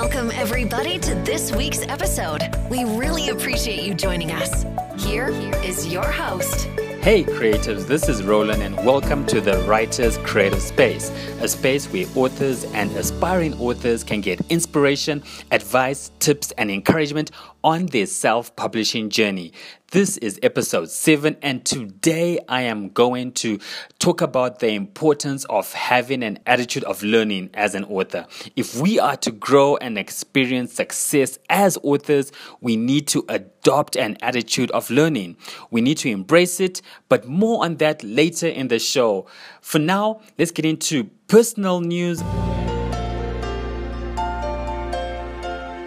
Welcome, everybody, to this week's episode. We really appreciate you joining us. Here is your host. Hey creatives, this is Rolain and welcome to the Writers Creative Space, a space where authors and aspiring authors can get inspiration, advice, tips, and encouragement on their self publishing journey. This is episode 7, and today I am going to talk about the importance of having an attitude of learning as an author. If we are to grow and experience success as authors, we need to adopt an attitude of learning. We need to embrace it, but more on that later in the show. For now, let's get into personal news.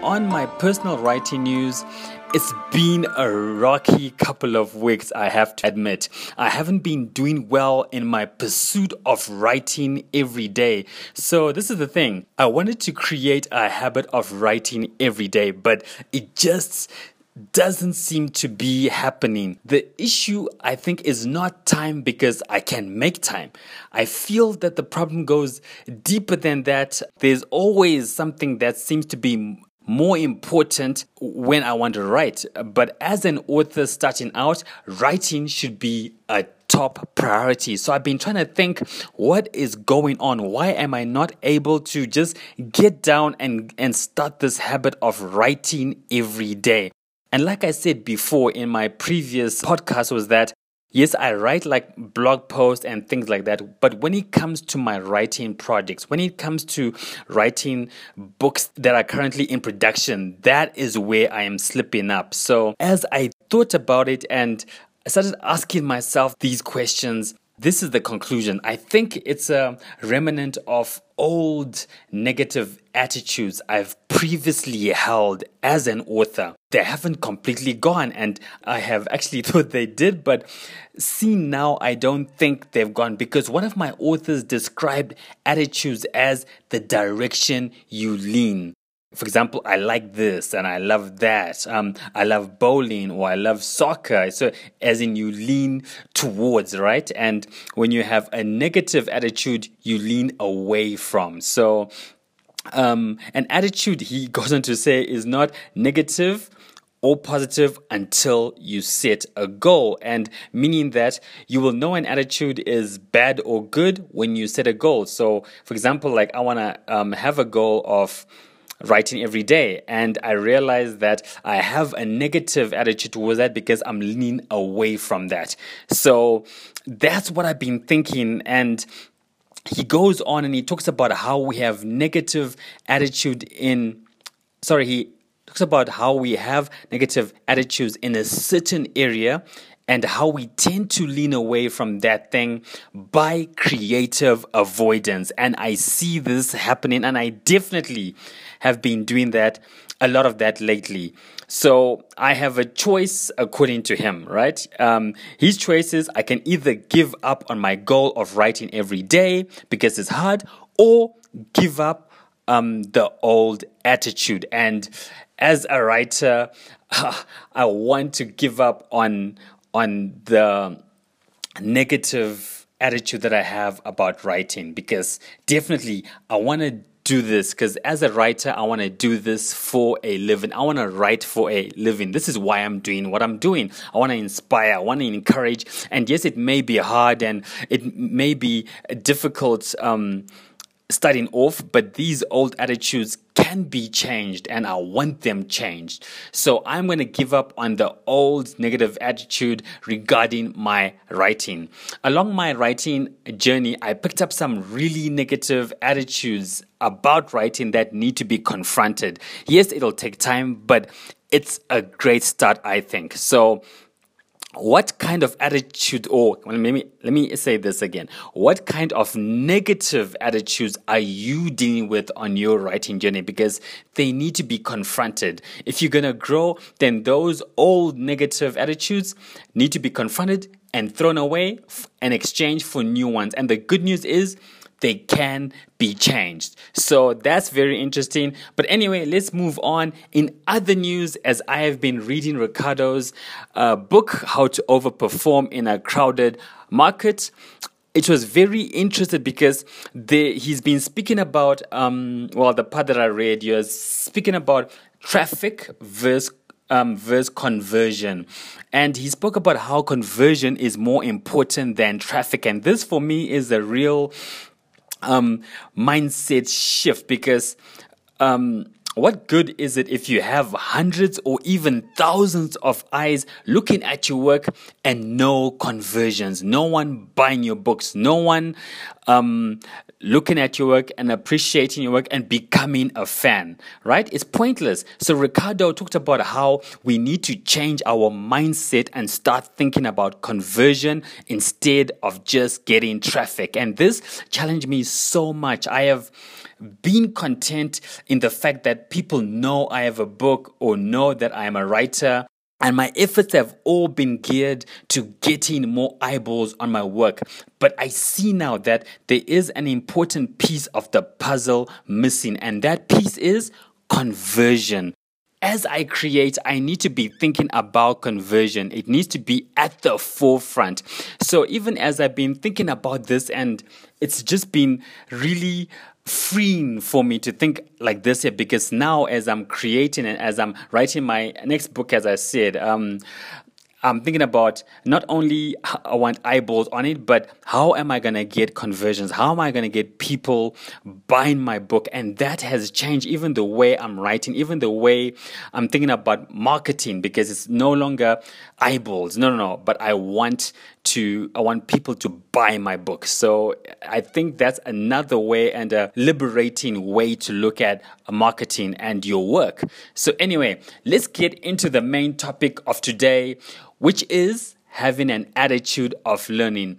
On my personal writing news, it's been a rocky couple of weeks, I have to admit. I haven't been doing well in my pursuit of writing every day. So, this is the thing I wanted to create a habit of writing every day, but it just doesn't seem to be happening. The issue, I think, is not time because I can make time. I feel that the problem goes deeper than that. There's always something that seems to be more important when I want to write. But as an author starting out, writing should be a top priority. So I've been trying to think what is going on? Why am I not able to just get down and, and start this habit of writing every day? And like I said before in my previous podcast was that Yes, I write like blog posts and things like that. But when it comes to my writing projects, when it comes to writing books that are currently in production, that is where I am slipping up. So as I thought about it and I started asking myself these questions, this is the conclusion. I think it's a remnant of old negative attitudes I've previously held as an author. They haven't completely gone, and I have actually thought they did, but see now, I don't think they've gone because one of my authors described attitudes as the direction you lean for example, I like this and I love that. Um, I love bowling or I love soccer. So, as in, you lean towards, right? And when you have a negative attitude, you lean away from. So, um, an attitude, he goes on to say, is not negative or positive until you set a goal. And meaning that you will know an attitude is bad or good when you set a goal. So, for example, like I want to um, have a goal of, writing every day. And I realized that I have a negative attitude towards that because I'm leaning away from that. So that's what I've been thinking. And he goes on and he talks about how we have negative attitude in, sorry, he talks about how we have negative attitudes in a certain area and how we tend to lean away from that thing by creative avoidance. And I see this happening, and I definitely have been doing that, a lot of that lately. So I have a choice according to him, right? Um, his choice is I can either give up on my goal of writing every day because it's hard, or give up um, the old attitude. And as a writer, I want to give up on on the negative attitude that I have about writing because definitely I want to do this because as a writer, I want to do this for a living. I want to write for a living. This is why I'm doing what I'm doing. I want to inspire, I want to encourage. And yes, it may be hard and it may be difficult. Um, starting off, but these old attitudes can be changed and I want them changed. So I'm going to give up on the old negative attitude regarding my writing. Along my writing journey, I picked up some really negative attitudes about writing that need to be confronted. Yes, it'll take time, but it's a great start, I think. So what kind of attitude or let me let me say this again. What kind of negative attitudes are you dealing with on your writing journey? Because they need to be confronted. If you're going to grow then those old negative attitudes need to be confronted and thrown away and exchanged for new ones. And the good news is they can be changed. So that's very interesting. But anyway, let's move on. In other news, as I have been reading Ricardo's uh, book, How to Overperform in a Crowded Market, it was very interesting because he's been speaking about um, well the part that I read he was speaking about traffic versus um, versus conversion. And he spoke about how conversion is more important than traffic. And this for me is a real um, mindset shift because um, what good is it if you have hundreds or even thousands of eyes looking at your work and no conversions, no one buying your books, no one um, looking at your work and appreciating your work and becoming a fan, right? It's pointless. So, Ricardo talked about how we need to change our mindset and start thinking about conversion instead of just getting traffic. And this challenged me so much. I have being content in the fact that people know I have a book or know that I am a writer. And my efforts have all been geared to getting more eyeballs on my work. But I see now that there is an important piece of the puzzle missing, and that piece is conversion as I create, I need to be thinking about conversion. It needs to be at the forefront. So even as I've been thinking about this, and it's just been really freeing for me to think like this here because now as I'm creating and as I'm writing my next book, as I said, um, I'm thinking about not only I want eyeballs on it, but how am I going to get conversions? How am I going to get people buying my book? And that has changed even the way I'm writing, even the way I'm thinking about marketing because it's no longer eyeballs. No, no, no. But I want to, I want people to buy my book. So I think that's another way and a liberating way to look at marketing and your work. So anyway, let's get into the main topic of today which is having an attitude of learning.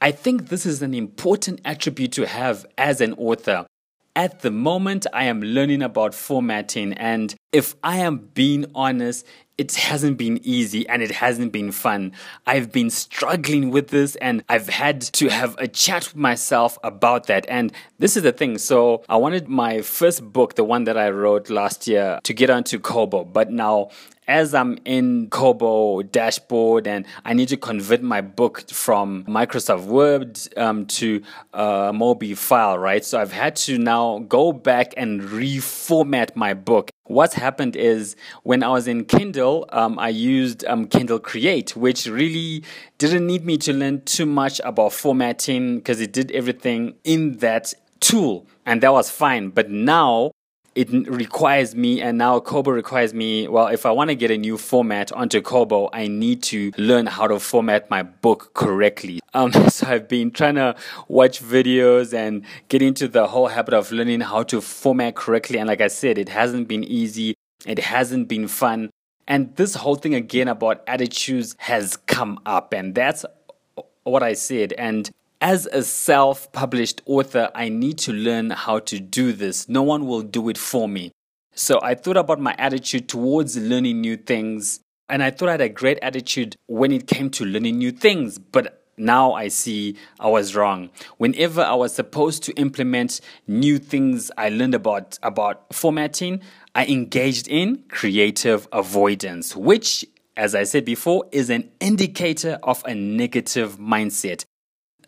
I think this is an important attribute to have as an author. At the moment, I am learning about formatting, and if I am being honest, it hasn't been easy and it hasn't been fun. I've been struggling with this and I've had to have a chat with myself about that. And this is the thing. So I wanted my first book, the one that I wrote last year, to get onto Kobo. But now as I'm in Kobo dashboard and I need to convert my book from Microsoft Word um, to a Mobi file, right? So I've had to now go back and reformat my book. What's happened is when I was in Kindle, um, I used um, Kindle Create, which really didn't need me to learn too much about formatting because it did everything in that tool and that was fine. But now it requires me, and now Kobo requires me. Well, if I want to get a new format onto Kobo, I need to learn how to format my book correctly. Um, so I've been trying to watch videos and get into the whole habit of learning how to format correctly. And like I said, it hasn't been easy. It hasn't been fun. And this whole thing again about attitudes has come up, and that's what I said. And as a self published author, I need to learn how to do this. No one will do it for me. So I thought about my attitude towards learning new things. And I thought I had a great attitude when it came to learning new things. But now I see I was wrong. Whenever I was supposed to implement new things I learned about, about formatting, I engaged in creative avoidance, which, as I said before, is an indicator of a negative mindset.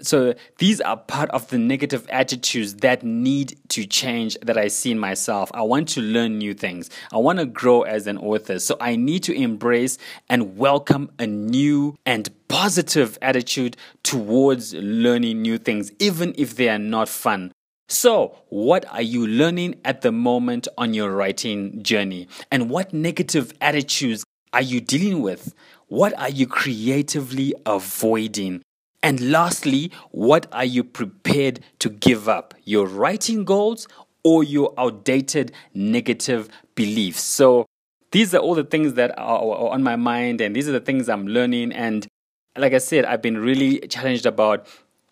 So these are part of the negative attitudes that need to change that I see in myself. I want to learn new things. I want to grow as an author. So I need to embrace and welcome a new and positive attitude towards learning new things, even if they are not fun. So, what are you learning at the moment on your writing journey? And what negative attitudes are you dealing with? What are you creatively avoiding? And lastly, what are you prepared to give up? Your writing goals or your outdated negative beliefs? So, these are all the things that are on my mind, and these are the things I'm learning. And like I said, I've been really challenged about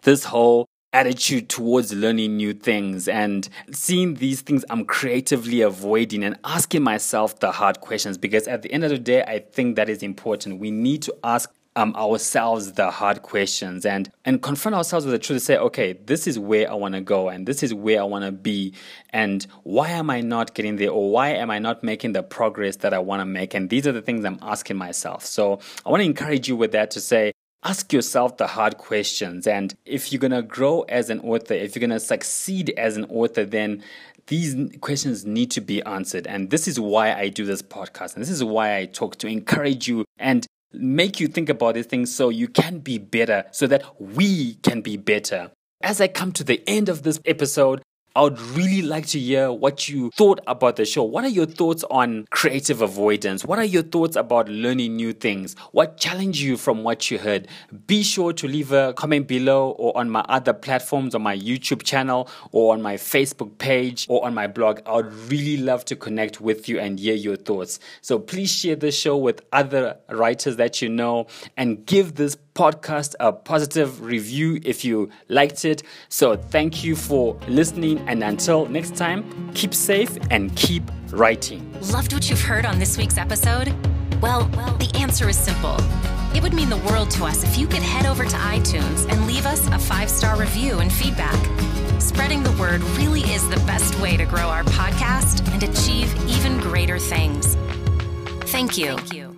this whole attitude towards learning new things and seeing these things I'm creatively avoiding and asking myself the hard questions because at the end of the day, I think that is important. We need to ask um, ourselves the hard questions and and confront ourselves with the truth to say okay this is where i want to go and this is where i want to be and why am i not getting there or why am i not making the progress that i want to make and these are the things i'm asking myself so i want to encourage you with that to say ask yourself the hard questions. And if you're going to grow as an author, if you're going to succeed as an author, then these questions need to be answered. And this is why I do this podcast. And this is why I talk to encourage you and make you think about these things so you can be better, so that we can be better. As I come to the end of this episode, I would really like to hear what you thought about the show. What are your thoughts on creative avoidance? What are your thoughts about learning new things? What challenged you from what you heard? Be sure to leave a comment below or on my other platforms, on my YouTube channel or on my Facebook page or on my blog. I would really love to connect with you and hear your thoughts. So please share this show with other writers that you know and give this podcast a positive review if you liked it. So thank you for listening. And until next time, keep safe and keep writing. Loved what you've heard on this week's episode? Well, well, the answer is simple. It would mean the world to us if you could head over to iTunes and leave us a five star review and feedback. Spreading the word really is the best way to grow our podcast and achieve even greater things. Thank you. Thank you.